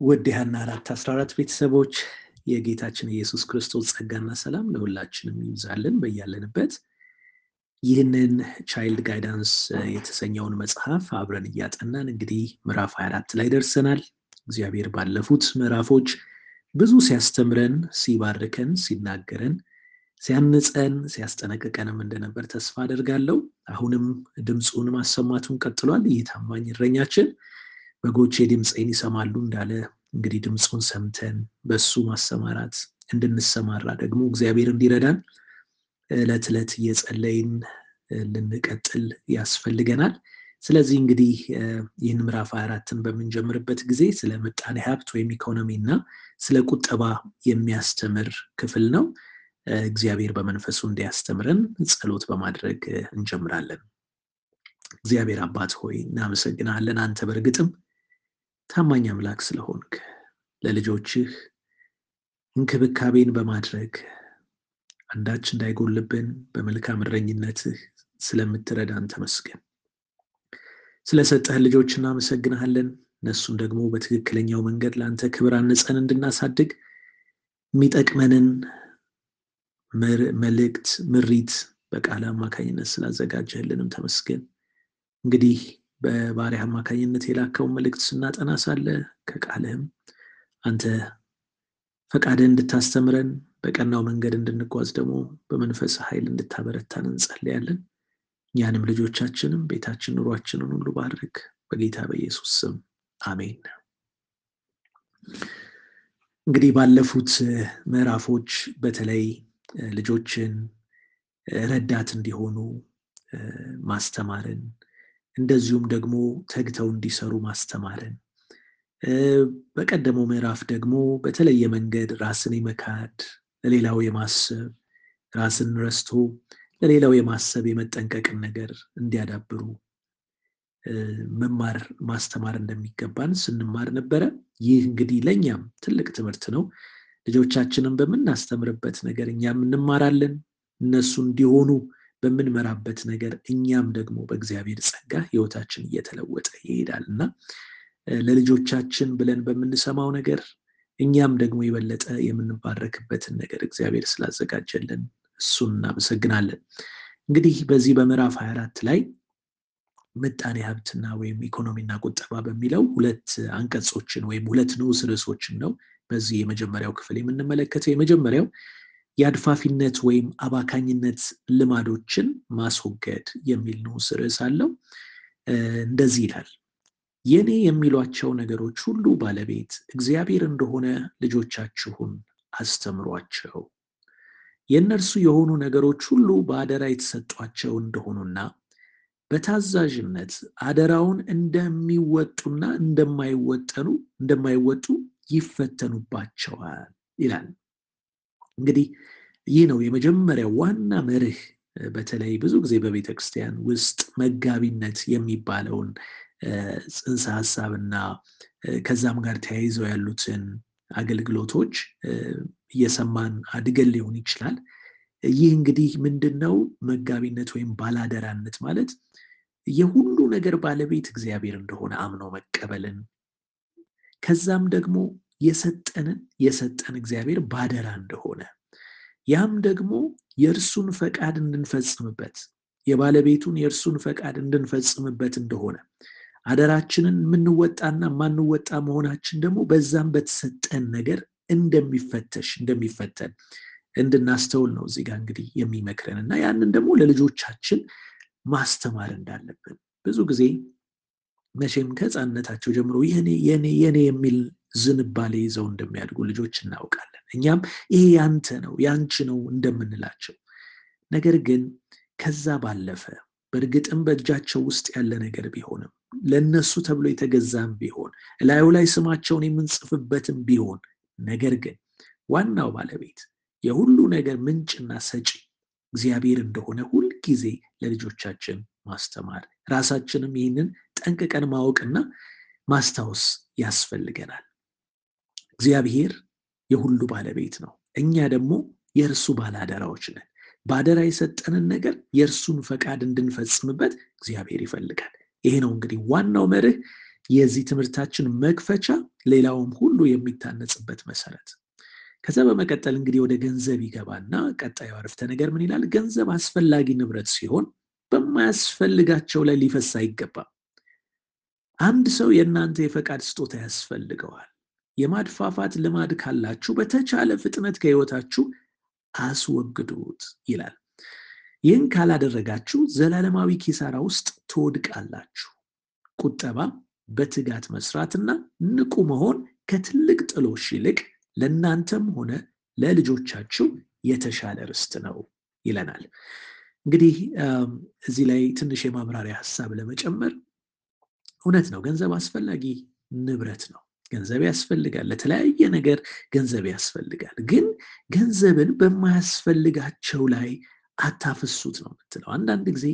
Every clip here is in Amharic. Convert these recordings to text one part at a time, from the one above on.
ውድ የሀና አራት አስራ አራት ቤተሰቦች የጌታችን ኢየሱስ ክርስቶስ ጸጋና ሰላም ለሁላችንም ይብዛልን በያለንበት። ይህንን ቻይልድ ጋይዳንስ የተሰኘውን መጽሐፍ አብረን እያጠናን እንግዲህ ምዕራፍ 24 ላይ ደርሰናል። እግዚአብሔር ባለፉት ምዕራፎች ብዙ ሲያስተምረን፣ ሲባርከን፣ ሲናገረን፣ ሲያንጸን፣ ሲያስጠነቅቀንም እንደነበር ተስፋ አደርጋለሁ። አሁንም ድምፁን ማሰማቱን ቀጥሏል። ይህ ታማኝ እረኛችን በጎቼ ድምፄን ይሰማሉ እንዳለ እንግዲህ ድምፁን ሰምተን በሱ ማሰማራት እንድንሰማራ ደግሞ እግዚአብሔር እንዲረዳን ዕለት ዕለት እየጸለይን ልንቀጥል ያስፈልገናል። ስለዚህ እንግዲህ ይህን ምዕራፍ 24ን በምንጀምርበት ጊዜ ስለ ምጣኔ ሀብት ወይም ኢኮኖሚ እና ስለ ቁጠባ የሚያስተምር ክፍል ነው። እግዚአብሔር በመንፈሱ እንዲያስተምረን ጸሎት በማድረግ እንጀምራለን። እግዚአብሔር አባት ሆይ እናመሰግናለን። አንተ በእርግጥም ታማኝ አምላክ ስለሆንክ ለልጆችህ እንክብካቤን በማድረግ አንዳች እንዳይጎልብን በመልካም እረኝነትህ ስለምትረዳን ተመስገን። ስለሰጠህን ልጆች እናመሰግንሃለን። እነሱን ደግሞ በትክክለኛው መንገድ ለአንተ ክብር አንጸን እንድናሳድግ የሚጠቅመንን መልእክት፣ ምሪት በቃል አማካኝነት ስላዘጋጀህልንም ተመስገን። እንግዲህ በባሪያ አማካኝነት የላከውን መልእክት ስናጠና ሳለ ከቃልህም አንተ ፈቃድህ እንድታስተምረን በቀናው መንገድ እንድንጓዝ ደግሞ በመንፈስ ኃይል እንድታበረታን እንጸልያለን። እኛንም ልጆቻችንም ቤታችን ኑሯችንን ሁሉ ባርክ፣ በጌታ በኢየሱስ ስም አሜን። እንግዲህ ባለፉት ምዕራፎች በተለይ ልጆችን ረዳት እንዲሆኑ ማስተማርን እንደዚሁም ደግሞ ተግተው እንዲሰሩ ማስተማርን በቀደመው ምዕራፍ ደግሞ በተለየ መንገድ ራስን የመካድ ለሌላው የማሰብ ራስን ረስቶ ለሌላው የማሰብ የመጠንቀቅን ነገር እንዲያዳብሩ መማር ማስተማር እንደሚገባን ስንማር ነበረ። ይህ እንግዲህ ለእኛም ትልቅ ትምህርት ነው። ልጆቻችንን በምናስተምርበት ነገር እኛም እንማራለን። እነሱ እንዲሆኑ በምንመራበት ነገር እኛም ደግሞ በእግዚአብሔር ጸጋ ሕይወታችን እየተለወጠ ይሄዳል እና ለልጆቻችን ብለን በምንሰማው ነገር እኛም ደግሞ የበለጠ የምንባረክበትን ነገር እግዚአብሔር ስላዘጋጀልን እሱን እናመሰግናለን። እንግዲህ በዚህ በምዕራፍ 24 ላይ ምጣኔ ሀብትና ወይም ኢኮኖሚና ቁጠባ በሚለው ሁለት አንቀጾችን ወይም ሁለት ንዑስ ርዕሶችን ነው በዚህ የመጀመሪያው ክፍል የምንመለከተው። የመጀመሪያው የአድፋፊነት ወይም አባካኝነት ልማዶችን ማስወገድ የሚል ንዑስ ርዕስ አለው። እንደዚህ ይላል የኔ የሚሏቸው ነገሮች ሁሉ ባለቤት እግዚአብሔር እንደሆነ ልጆቻችሁን አስተምሯቸው። የእነርሱ የሆኑ ነገሮች ሁሉ በአደራ የተሰጧቸው እንደሆኑና በታዛዥነት አደራውን እንደሚወጡና እንደማይወጠኑ እንደማይወጡ ይፈተኑባቸዋል ይላል። እንግዲህ ይህ ነው የመጀመሪያው ዋና መርህ። በተለይ ብዙ ጊዜ በቤተ ክርስቲያን ውስጥ መጋቢነት የሚባለውን ጽንሰ ሀሳብና ከዛም ጋር ተያይዘው ያሉትን አገልግሎቶች እየሰማን አድገን ሊሆን ይችላል። ይህ እንግዲህ ምንድን ነው? መጋቢነት ወይም ባላደራነት ማለት የሁሉ ነገር ባለቤት እግዚአብሔር እንደሆነ አምኖ መቀበልን ከዛም ደግሞ የሰጠንን የሰጠን እግዚአብሔር ባደራ እንደሆነ። ያም ደግሞ የእርሱን ፈቃድ እንድንፈጽምበት የባለቤቱን የእርሱን ፈቃድ እንድንፈጽምበት እንደሆነ። አደራችንን የምንወጣና የማንወጣ መሆናችን ደግሞ በዛም በተሰጠን ነገር እንደሚፈተሽ እንደሚፈተን እንድናስተውል ነው እዚህ ጋር እንግዲህ የሚመክረን። እና ያንን ደግሞ ለልጆቻችን ማስተማር እንዳለብን ብዙ ጊዜ መቼም ከህፃንነታቸው ጀምሮ የኔ የኔ የኔ የሚል ዝንባሌ ይዘው እንደሚያድጉ ልጆች እናውቃለን። እኛም ይሄ ያንተ ነው ያንቺ ነው እንደምንላቸው ነገር ግን ከዛ ባለፈ በእርግጥም በእጃቸው ውስጥ ያለ ነገር ቢሆንም ለእነሱ ተብሎ የተገዛም ቢሆን እላዩ ላይ ስማቸውን የምንጽፍበትም ቢሆን ነገር ግን ዋናው ባለቤት የሁሉ ነገር ምንጭና ሰጪ እግዚአብሔር እንደሆነ ሁልጊዜ ለልጆቻችን ማስተማር ራሳችንም ይህንን ጠንቅቀን ማወቅና ማስታወስ ያስፈልገናል። እግዚአብሔር የሁሉ ባለቤት ነው። እኛ ደግሞ የእርሱ ባለአደራዎች ነን። በአደራ የሰጠንን ነገር የእርሱን ፈቃድ እንድንፈጽምበት እግዚአብሔር ይፈልጋል። ይሄ ነው እንግዲህ ዋናው መርህ የዚህ ትምህርታችን መክፈቻ፣ ሌላውም ሁሉ የሚታነጽበት መሰረት። ከዛ በመቀጠል እንግዲህ ወደ ገንዘብ ይገባና ቀጣዩ አረፍተ ነገር ምን ይላል? ገንዘብ አስፈላጊ ንብረት ሲሆን በማያስፈልጋቸው ላይ ሊፈስ አይገባም። አንድ ሰው የእናንተ የፈቃድ ስጦታ ያስፈልገዋል። የማድፋፋት ልማድ ካላችሁ በተቻለ ፍጥነት ከህይወታችሁ አስወግዱት ይላል። ይህን ካላደረጋችሁ ዘላለማዊ ኪሳራ ውስጥ ትወድቃላችሁ። ቁጠባ፣ በትጋት መስራትና ንቁ መሆን ከትልቅ ጥሎሽ ይልቅ ለእናንተም ሆነ ለልጆቻችሁ የተሻለ ርስት ነው ይለናል። እንግዲህ እዚህ ላይ ትንሽ የማብራሪያ ሀሳብ ለመጨመር እውነት ነው፣ ገንዘብ አስፈላጊ ንብረት ነው። ገንዘብ ያስፈልጋል። ለተለያየ ነገር ገንዘብ ያስፈልጋል። ግን ገንዘብን በማያስፈልጋቸው ላይ አታፍሱት ነው የምትለው። አንዳንድ ጊዜ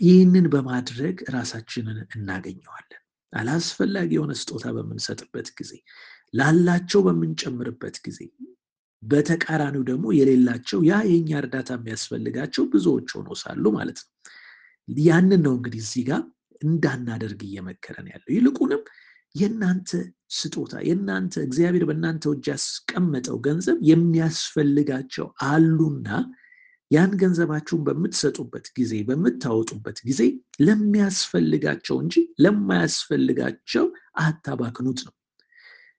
ይህንን በማድረግ ራሳችንን እናገኘዋለን። አላስፈላጊ የሆነ ስጦታ በምንሰጥበት ጊዜ፣ ላላቸው በምንጨምርበት ጊዜ፣ በተቃራኒው ደግሞ የሌላቸው ያ የኛ እርዳታ የሚያስፈልጋቸው ብዙዎች ሆነው ሳሉ ማለት ነው። ያንን ነው እንግዲህ እዚህ ጋር እንዳናደርግ እየመከረን ያለው። ይልቁንም የእናንተ ስጦታ የእናንተ እግዚአብሔር በእናንተ እጅ ያስቀመጠው ገንዘብ የሚያስፈልጋቸው አሉና ያን ገንዘባችሁን በምትሰጡበት ጊዜ በምታወጡበት ጊዜ ለሚያስፈልጋቸው እንጂ ለማያስፈልጋቸው አታባክኑት ነው።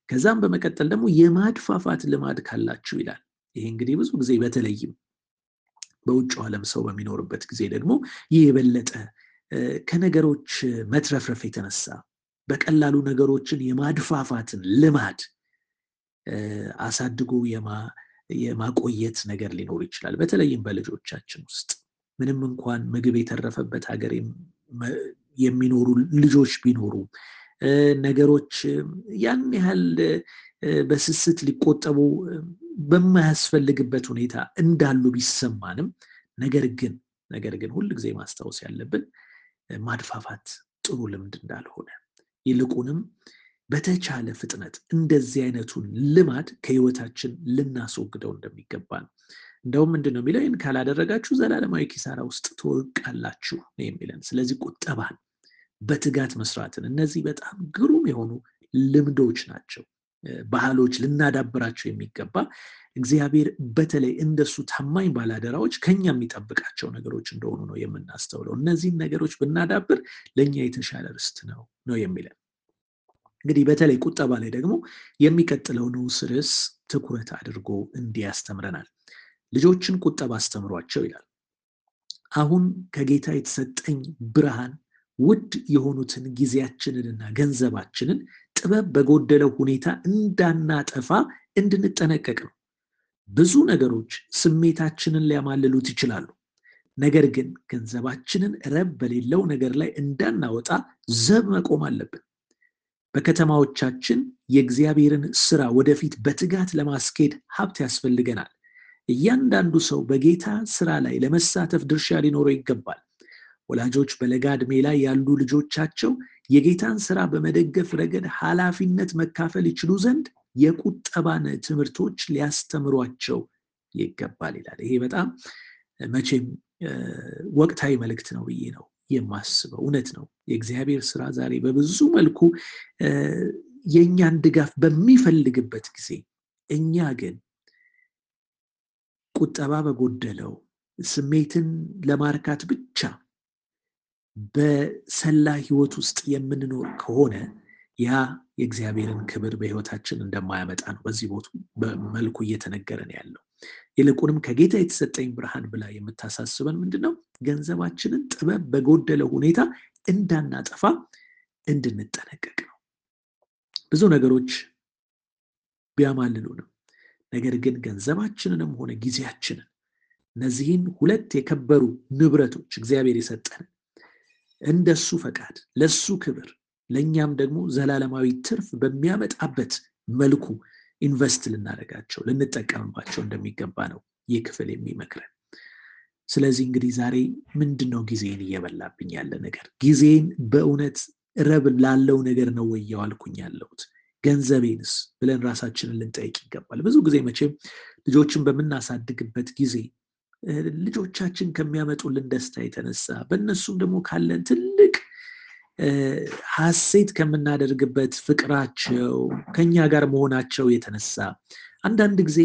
ከዛም በመቀጠል ደግሞ የማድፋፋት ልማድ ካላችሁ ይላል። ይሄ እንግዲህ ብዙ ጊዜ በተለይም በውጭው ዓለም ሰው በሚኖርበት ጊዜ ደግሞ ይህ የበለጠ ከነገሮች መትረፍረፍ የተነሳ በቀላሉ ነገሮችን የማድፋፋትን ልማድ አሳድጎ የማቆየት ነገር ሊኖር ይችላል። በተለይም በልጆቻችን ውስጥ ምንም እንኳን ምግብ የተረፈበት ሀገር የሚኖሩ ልጆች ቢኖሩ ነገሮች ያን ያህል በስስት ሊቆጠቡ በማያስፈልግበት ሁኔታ እንዳሉ ቢሰማንም ነገር ግን ነገር ግን ሁል ጊዜ ማስታወስ ያለብን ማድፋፋት ጥሩ ልምድ እንዳልሆነ ይልቁንም በተቻለ ፍጥነት እንደዚህ አይነቱን ልማድ ከህይወታችን ልናስወግደው እንደሚገባ ነው። እንደውም ምንድን ነው የሚለው? ይህን ካላደረጋችሁ ዘላለማዊ ኪሳራ ውስጥ ትወድቃላችሁ ነው የሚለን። ስለዚህ ቁጠባን፣ በትጋት መስራትን፣ እነዚህ በጣም ግሩም የሆኑ ልምዶች ናቸው፣ ባህሎች ልናዳብራቸው የሚገባ እግዚአብሔር በተለይ እንደሱ ታማኝ ባላደራዎች ከኛ የሚጠብቃቸው ነገሮች እንደሆኑ ነው የምናስተውለው። እነዚህን ነገሮች ብናዳብር ለእኛ የተሻለ ርስት ነው ነው የሚለን። እንግዲህ በተለይ ቁጠባ ላይ ደግሞ የሚቀጥለው ንዑስ ርዕስ ትኩረት አድርጎ እንዲህ ያስተምረናል። ልጆችን ቁጠባ አስተምሯቸው ይላል። አሁን ከጌታ የተሰጠኝ ብርሃን ውድ የሆኑትን ጊዜያችንንና ገንዘባችንን ጥበብ በጎደለው ሁኔታ እንዳናጠፋ እንድንጠነቀቅ ነው። ብዙ ነገሮች ስሜታችንን ሊያማልሉት ይችላሉ። ነገር ግን ገንዘባችንን ረብ በሌለው ነገር ላይ እንዳናወጣ ዘብ መቆም አለብን። በከተማዎቻችን የእግዚአብሔርን ስራ ወደፊት በትጋት ለማስኬድ ሀብት ያስፈልገናል። እያንዳንዱ ሰው በጌታ ስራ ላይ ለመሳተፍ ድርሻ ሊኖረው ይገባል። ወላጆች በለጋ ዕድሜ ላይ ያሉ ልጆቻቸው የጌታን ስራ በመደገፍ ረገድ ኃላፊነት መካፈል ይችሉ ዘንድ የቁጠባን ትምህርቶች ሊያስተምሯቸው ይገባል ይላል። ይሄ በጣም መቼም ወቅታዊ መልእክት ነው ብዬ ነው የማስበው። እውነት ነው። የእግዚአብሔር ስራ ዛሬ በብዙ መልኩ የእኛን ድጋፍ በሚፈልግበት ጊዜ እኛ ግን ቁጠባ በጎደለው ስሜትን ለማርካት ብቻ በሰላ ህይወት ውስጥ የምንኖር ከሆነ ያ የእግዚአብሔርን ክብር በህይወታችን እንደማያመጣ ነው በዚህ ቦቱ በመልኩ እየተነገረን ያለው። ይልቁንም ከጌታ የተሰጠኝ ብርሃን ብላ የምታሳስበን ምንድን ነው? ገንዘባችንን ጥበብ በጎደለው ሁኔታ እንዳናጠፋ እንድንጠነቀቅ ነው። ብዙ ነገሮች ቢያማልሉንም ነገር ግን ገንዘባችንንም ሆነ ጊዜያችንን እነዚህን ሁለት የከበሩ ንብረቶች እግዚአብሔር የሰጠን እንደሱ ፈቃድ ለሱ ክብር ለእኛም ደግሞ ዘላለማዊ ትርፍ በሚያመጣበት መልኩ ኢንቨስት ልናደርጋቸው ልንጠቀምባቸው እንደሚገባ ነው ይህ ክፍል የሚመክረን። ስለዚህ እንግዲህ ዛሬ ምንድን ነው ጊዜን እየበላብኝ ያለ ነገር? ጊዜን በእውነት ረብ ላለው ነገር ነው ወይ እየዋልኩኝ ያለሁት? ገንዘቤንስ ብለን ራሳችንን ልንጠይቅ ይገባል። ብዙ ጊዜ መቼም ልጆችን በምናሳድግበት ጊዜ ልጆቻችን ከሚያመጡልን ደስታ የተነሳ በእነሱም ደግሞ ካለን ትልቅ ሐሴት ከምናደርግበት ፍቅራቸው ከኛ ጋር መሆናቸው የተነሳ አንዳንድ ጊዜ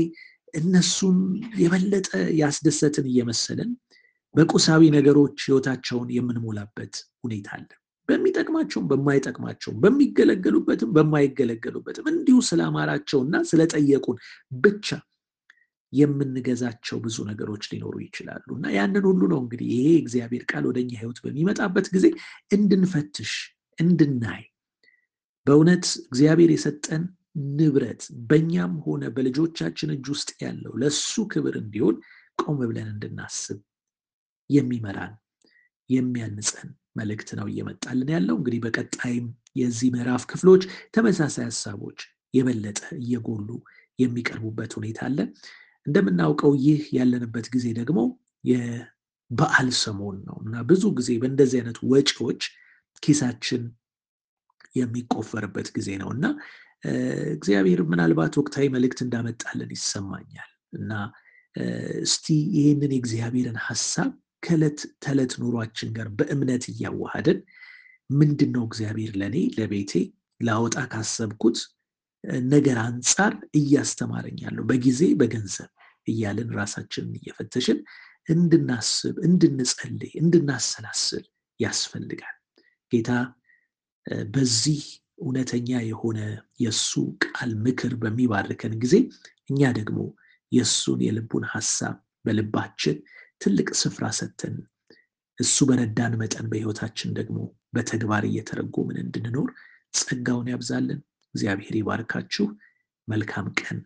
እነሱን የበለጠ ያስደሰትን እየመሰለን በቁሳዊ ነገሮች ህይወታቸውን የምንሞላበት ሁኔታ አለ። በሚጠቅማቸውም በማይጠቅማቸውም በሚገለገሉበትም በማይገለገሉበትም እንዲሁ ስለአማራቸውና ስለጠየቁን ብቻ የምንገዛቸው ብዙ ነገሮች ሊኖሩ ይችላሉ እና ያንን ሁሉ ነው እንግዲህ ይሄ እግዚአብሔር ቃል ወደኛ ህይወት በሚመጣበት ጊዜ እንድንፈትሽ እንድናይ በእውነት እግዚአብሔር የሰጠን ንብረት በእኛም ሆነ በልጆቻችን እጅ ውስጥ ያለው ለሱ ክብር እንዲሆን ቆም ብለን እንድናስብ የሚመራን የሚያንጸን መልእክት ነው እየመጣልን ያለው። እንግዲህ በቀጣይም የዚህ ምዕራፍ ክፍሎች ተመሳሳይ ሀሳቦች የበለጠ እየጎሉ የሚቀርቡበት ሁኔታ አለ። እንደምናውቀው ይህ ያለንበት ጊዜ ደግሞ የበዓል ሰሞን ነው እና ብዙ ጊዜ በእንደዚህ አይነት ወጪዎች ኪሳችን የሚቆፈርበት ጊዜ ነው እና እግዚአብሔር ምናልባት ወቅታዊ መልእክት እንዳመጣልን ይሰማኛል እና እስቲ ይህንን የእግዚአብሔርን ሀሳብ ከዕለት ተዕለት ኑሯችን ጋር በእምነት እያዋሃድን ምንድን ነው እግዚአብሔር ለእኔ ለቤቴ ላወጣ ካሰብኩት ነገር አንጻር እያስተማረኝ ያለው በጊዜ በገንዘብ እያልን ራሳችንን እየፈተሽን እንድናስብ፣ እንድንጸልይ፣ እንድናሰላስል ያስፈልጋል። ጌታ በዚህ እውነተኛ የሆነ የእሱ ቃል ምክር በሚባርከን ጊዜ እኛ ደግሞ የእሱን የልቡን ሀሳብ በልባችን ትልቅ ስፍራ ሰጥተን እሱ በረዳን መጠን በሕይወታችን ደግሞ በተግባር እየተረጎምን እንድንኖር ጸጋውን ያብዛልን። እግዚአብሔር ይባርካችሁ። መልካም ቀን